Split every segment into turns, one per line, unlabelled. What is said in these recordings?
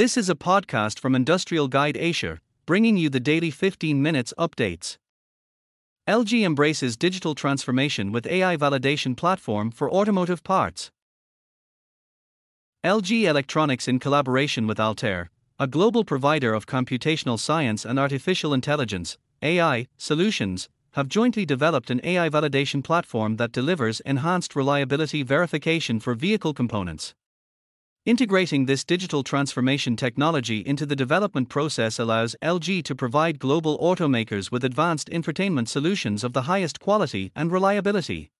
This is a podcast from Industrial Guide Asia, bringing you the daily 15 minutes updates. LG embraces digital transformation with AI validation platform for automotive parts. LG Electronics, in collaboration with Altair, a global provider of computational science and artificial intelligence AI solutions, have jointly developed an AI validation platform that delivers enhanced reliability verification for vehicle components. Integrating this digital transformation technology into the development process allows LG to provide global automakers with advanced infotainment solutions of the highest quality and reliability.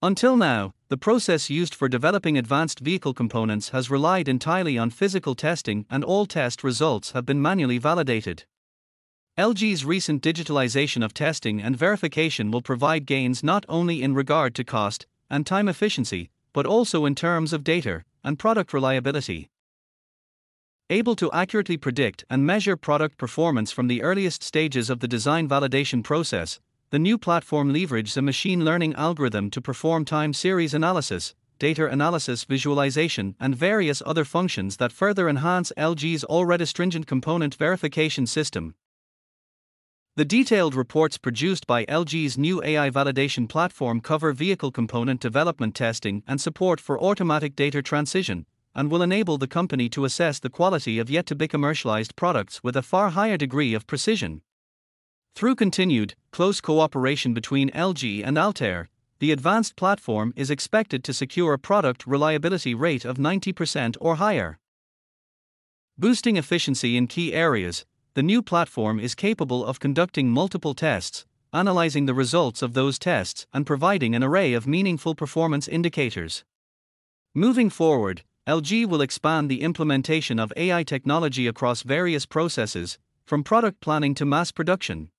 Until now, the process used for developing advanced vehicle components has relied entirely on physical testing, and all test results have been manually validated. LG's recent digitalization of testing and verification will provide gains not only in regard to cost and time efficiency, but also in terms of data and product reliability. Able to accurately predict and measure product performance from the earliest stages of the design validation process, the new platform leverages a machine learning algorithm to perform time series analysis, data analysis visualization, and various other functions that further enhance LG's already stringent component verification system. The detailed reports produced by LG's new AI validation platform cover vehicle component development testing and support for automatic data transition, and will enable the company to assess the quality of yet to be commercialized products with a far higher degree of precision. Through continued, close cooperation between LG and Altair, the advanced platform is expected to secure a product reliability rate of 90% or higher. Boosting efficiency in key areas, the new platform is capable of conducting multiple tests, analyzing the results of those tests, and providing an array of meaningful performance indicators. Moving forward, LG will expand the implementation of AI technology across various processes, from product planning to mass production.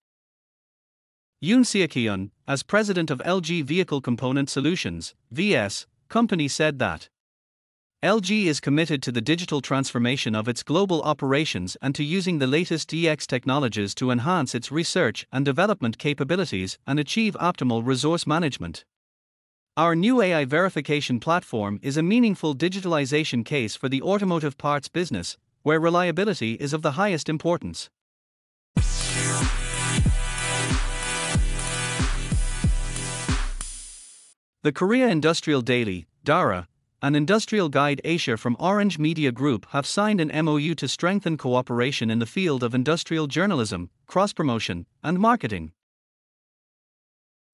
Yoon Seok-hyun, as president of LG Vehicle Component Solutions, VS, company said that LG is committed to the digital transformation of its global operations and to using the latest DX technologies to enhance its research and development capabilities and achieve optimal resource management. Our new AI verification platform is a meaningful digitalization case for the automotive parts business, where reliability is of the highest importance. The Korea Industrial Daily, DARA, and Industrial Guide Asia from Orange Media Group have signed an MOU to strengthen cooperation in the field of industrial journalism, cross promotion, and marketing.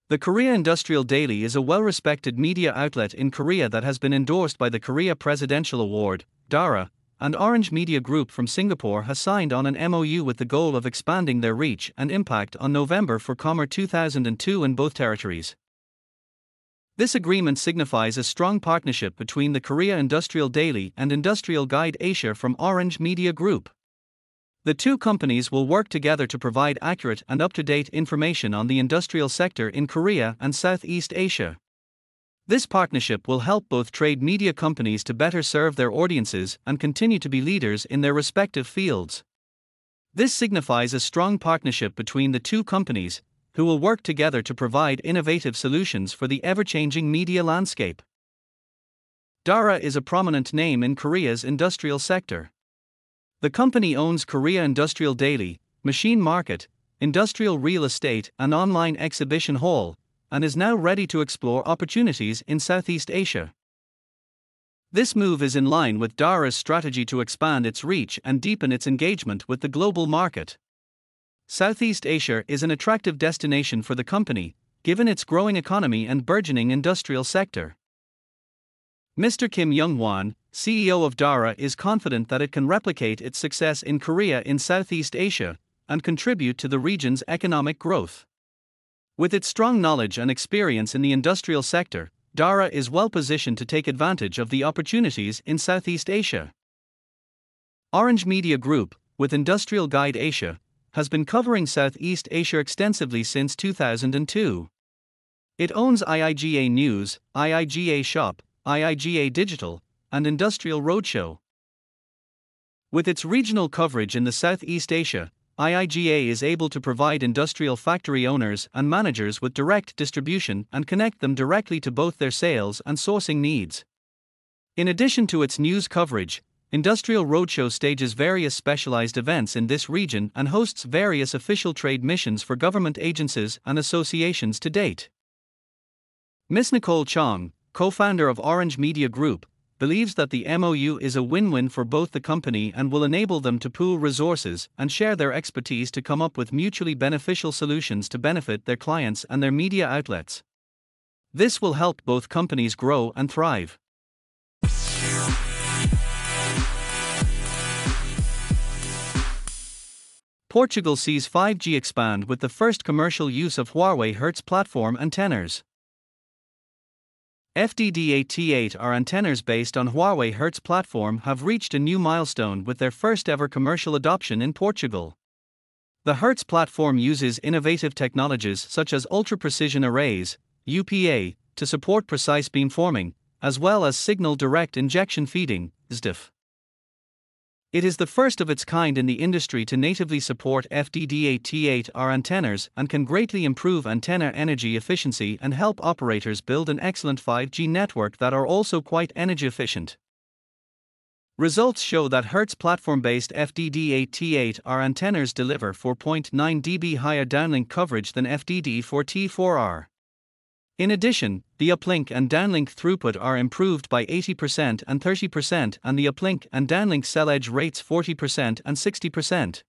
The Korea Industrial Daily is a well respected media outlet in Korea that has been endorsed by the Korea Presidential Award, DARA, and Orange Media Group from Singapore has signed on an MOU with the goal of expanding their reach and impact on November for Comer 2002 in both territories. This agreement signifies a strong partnership between the Korea Industrial Daily and Industrial Guide Asia from Orange Media Group. The two companies will work together to provide accurate and up to date information on the industrial sector in Korea and Southeast Asia. This partnership will help both trade media companies to better serve their audiences and continue to be leaders in their respective fields. This signifies a strong partnership between the two companies, who will work together to provide innovative solutions for the ever changing media landscape. Dara is a prominent name in Korea's industrial sector. The company owns Korea Industrial Daily, Machine Market, Industrial Real Estate, and Online Exhibition Hall, and is now ready to explore opportunities in Southeast Asia. This move is in line with Dara's strategy to expand its reach and deepen its engagement with the global market. Southeast Asia is an attractive destination for the company, given its growing economy and burgeoning industrial sector. Mr. Kim Young Hwan, CEO of Dara, is confident that it can replicate its success in Korea in Southeast Asia and contribute to the region's economic growth. With its strong knowledge and experience in the industrial sector, Dara is well positioned to take advantage of the opportunities in Southeast Asia. Orange Media Group, with Industrial Guide Asia, has been covering Southeast Asia extensively since 2002. It owns IIGA News, IIGA Shop, IIGA Digital, and Industrial Roadshow. With its regional coverage in the Southeast Asia, IIGA is able to provide industrial factory owners and managers with direct distribution and connect them directly to both their sales and sourcing needs. In addition to its news coverage, Industrial Roadshow stages various specialized events in this region and hosts various official trade missions for government agencies and associations to date. Ms. Nicole Chong, co founder of Orange Media Group, believes that the MOU is a win win for both the company and will enable them to pool resources and share their expertise to come up with mutually beneficial solutions to benefit their clients and their media outlets. This will help both companies grow and thrive. Portugal sees 5G expand with the first commercial use of Huawei Hertz platform antennas. FDD-8T8R antennas based on Huawei Hertz platform have reached a new milestone with their first ever commercial adoption in Portugal. The Hertz platform uses innovative technologies such as ultra precision arrays, UPA, to support precise beamforming, as well as signal direct injection feeding, SDIF. It is the first of its kind in the industry to natively support FDD-8T8R antennas and can greatly improve antenna energy efficiency and help operators build an excellent 5G network that are also quite energy efficient. Results show that Hertz platform-based FDD-8T8R antennas deliver 4.9 dB higher downlink coverage than FDD4T4R. In addition, the uplink and downlink throughput are improved by 80% and 30%, and the uplink and downlink cell edge rates 40% and 60%.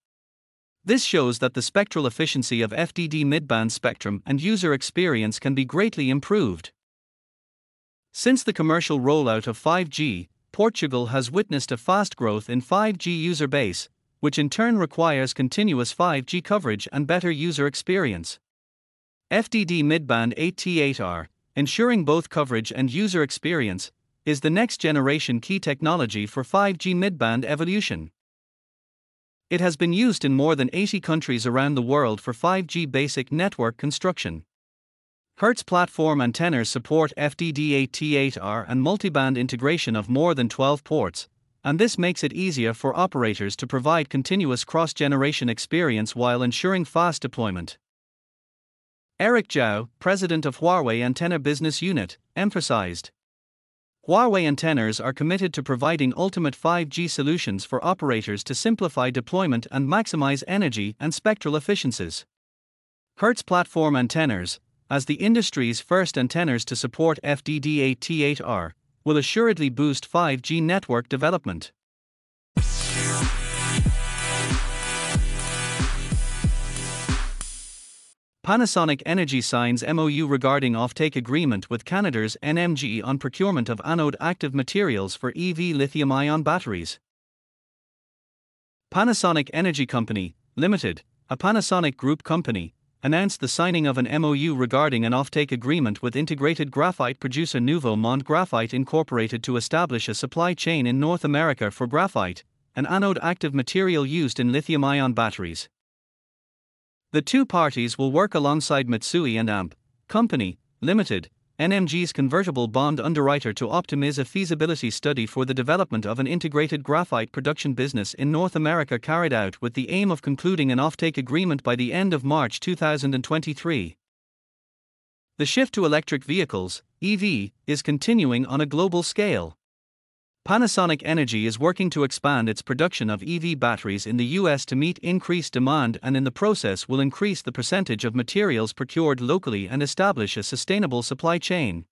This shows that the spectral efficiency of FDD midband spectrum and user experience can be greatly improved. Since the commercial rollout of 5G, Portugal has witnessed a fast growth in 5G user base, which in turn requires continuous 5G coverage and better user experience. FDD midband 8T8R, ensuring both coverage and user experience, is the next generation key technology for 5G midband evolution. It has been used in more than 80 countries around the world for 5G basic network construction. Hertz platform antennas support FDD-8T8R and multiband integration of more than 12 ports, and this makes it easier for operators to provide continuous cross-generation experience while ensuring fast deployment. Eric Zhao, president of Huawei Antenna Business Unit, emphasized Huawei antennas are committed to providing ultimate 5G solutions for operators to simplify deployment and maximize energy and spectral efficiencies. Hertz platform antennas, as the industry's first antennas to support FDD8T8R, will assuredly boost 5G network development. Panasonic Energy signs MOU regarding offtake agreement with Canada's NMG on procurement of anode active materials for EV lithium ion batteries. Panasonic Energy Company, Limited, a Panasonic Group company, announced the signing of an MOU regarding an offtake agreement with integrated graphite producer Nouveau Monde Graphite Incorporated to establish a supply chain in North America for graphite, an anode active material used in lithium ion batteries. The two parties will work alongside Mitsui and AMP Company Limited, NMG's convertible bond underwriter to optimize a feasibility study for the development of an integrated graphite production business in North America carried out with the aim of concluding an offtake agreement by the end of March 2023. The shift to electric vehicles, EV, is continuing on a global scale. Panasonic Energy is working to expand its production of EV batteries in the US to meet increased demand and in the process will increase the percentage of materials procured locally and establish a sustainable supply chain.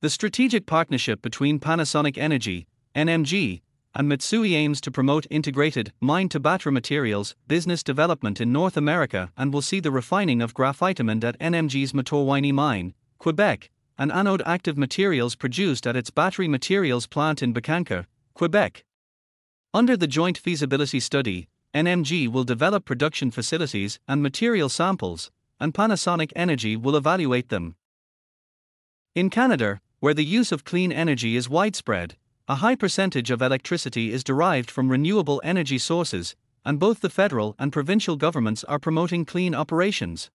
The strategic partnership between Panasonic Energy, NMG, and Mitsui aims to promote integrated mine to battery materials business development in North America and will see the refining of graphitamine at NMG's Matawinie mine, Quebec, and anode active materials produced at its battery materials plant in Bécancour, Quebec. Under the joint feasibility study, NMG will develop production facilities and material samples, and Panasonic Energy will evaluate them. In Canada, where the use of clean energy is widespread, a high percentage of electricity is derived from renewable energy sources, and both the federal and provincial governments are promoting clean operations.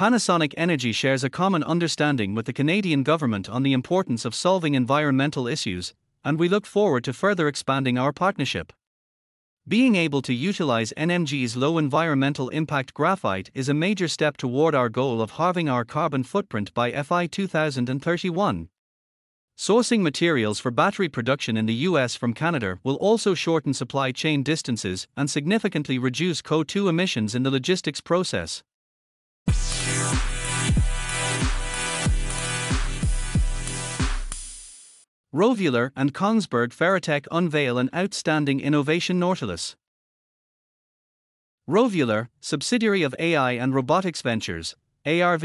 Panasonic Energy shares a common understanding with the Canadian government on the importance of solving environmental issues, and we look forward to further expanding our partnership. Being able to utilize NMG's low environmental impact graphite is a major step toward our goal of halving our carbon footprint by FI 2031. Sourcing materials for battery production in the US from Canada will also shorten supply chain distances and significantly reduce CO2 emissions in the logistics process. Rovula and Kongsberg Ferrotech unveil an outstanding innovation Nautilus. Rovula, subsidiary of AI and Robotics Ventures, ARV,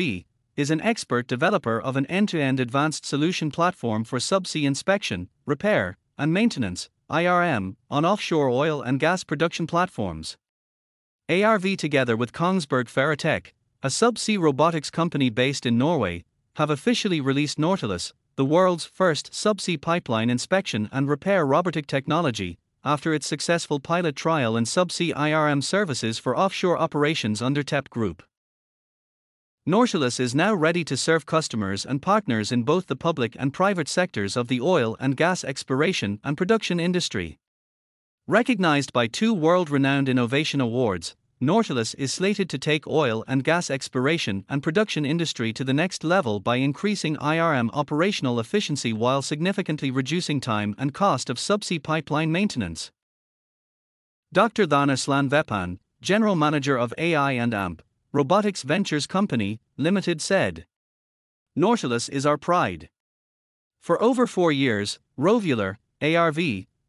is an expert developer of an end to end advanced solution platform for subsea inspection, repair, and maintenance IRM, on offshore oil and gas production platforms. ARV, together with Kongsberg Ferrotech, a subsea robotics company based in Norway, have officially released Nautilus, the world's first subsea pipeline inspection and repair robotic technology, after its successful pilot trial in subsea IRM services for offshore operations under TEP Group. Nautilus is now ready to serve customers and partners in both the public and private sectors of the oil and gas exploration and production industry. Recognized by two world renowned innovation awards, Nautilus is slated to take oil and gas exploration and production industry to the next level by increasing IRM operational efficiency while significantly reducing time and cost of subsea pipeline maintenance. Dr. Dhana Slanvetpan, General Manager of AI and AMP, Robotics Ventures Company, Limited said. Nautilus is our pride. For over four years, Rovula, ARV,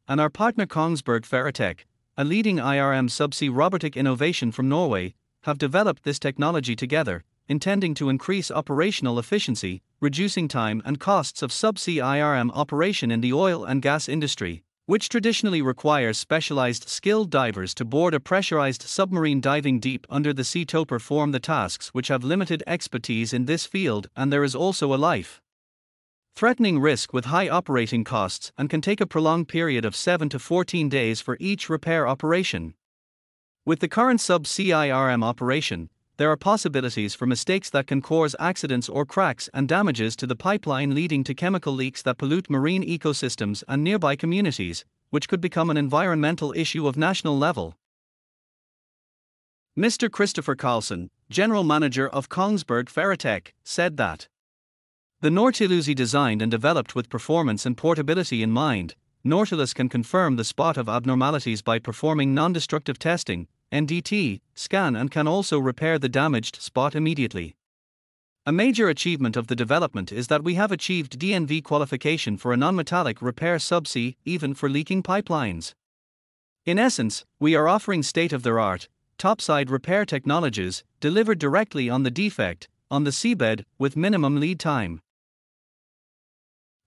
and our partner Kongsberg Ferrotech, a leading IRM subsea robotic innovation from Norway, have developed this technology together, intending to increase operational efficiency, reducing time and costs of subsea IRM operation in the oil and gas industry which traditionally requires specialized skilled divers to board a pressurized submarine diving deep under the sea to perform the tasks which have limited expertise in this field, and there is also a life threatening risk with high operating costs and can take a prolonged period of 7 to 14 days for each repair operation. With the current subsea IRM operation, there are possibilities for mistakes that can cause accidents or cracks and damages to the pipeline, leading to chemical leaks that pollute marine ecosystems and nearby communities, which could become an environmental issue of national level. Mr. Christopher Carlson, general manager of Kongsberg Ferrotech, said that the Nautilus designed and developed with performance and portability in mind, Nautilus can confirm the spot of abnormalities by performing non destructive testing, NDT, scan and can also repair the damaged spot immediately. A major achievement of the development is that we have achieved DNV qualification for a non-metallic repair subsea, even for leaking pipelines. In essence, we are offering state-of-the-art, topside repair technologies, delivered directly on the defect, on the seabed, with minimum lead time.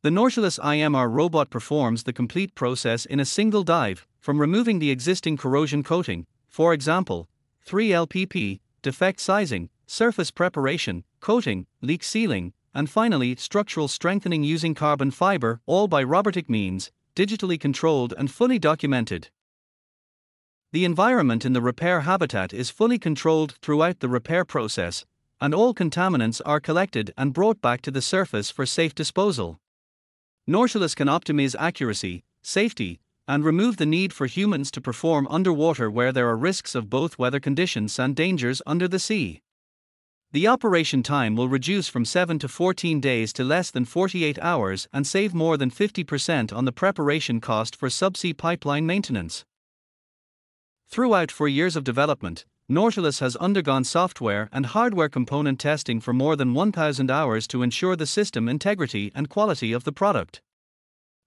The Nautilus IMR robot performs the complete process in a single dive, from removing the existing corrosion coating, for example, 3LPP, defect sizing, surface preparation, coating, leak sealing, and finally structural strengthening using carbon fiber, all by robotic means, digitally controlled and fully documented. The environment in the repair habitat is fully controlled throughout the repair process, and all contaminants are collected and brought back to the surface for safe disposal. Nautilus can optimize accuracy, safety, and remove the need for humans to perform underwater where there are risks of both weather conditions and dangers under the sea. The operation time will reduce from 7 to 14 days to less than 48 hours and save more than 50% on the preparation cost for subsea pipeline maintenance. Throughout four years of development, Nautilus has undergone software and hardware component testing for more than 1,000 hours to ensure the system integrity and quality of the product.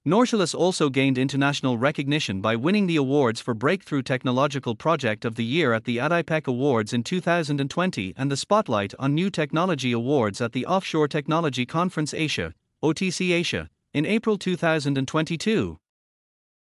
Nautilus also gained international recognition by winning the awards for Breakthrough Technological Project of the Year at the ADIPEC Awards in 2020 and the Spotlight on New Technology Awards at the Offshore Technology Conference Asia, OTC Asia, in April 2022.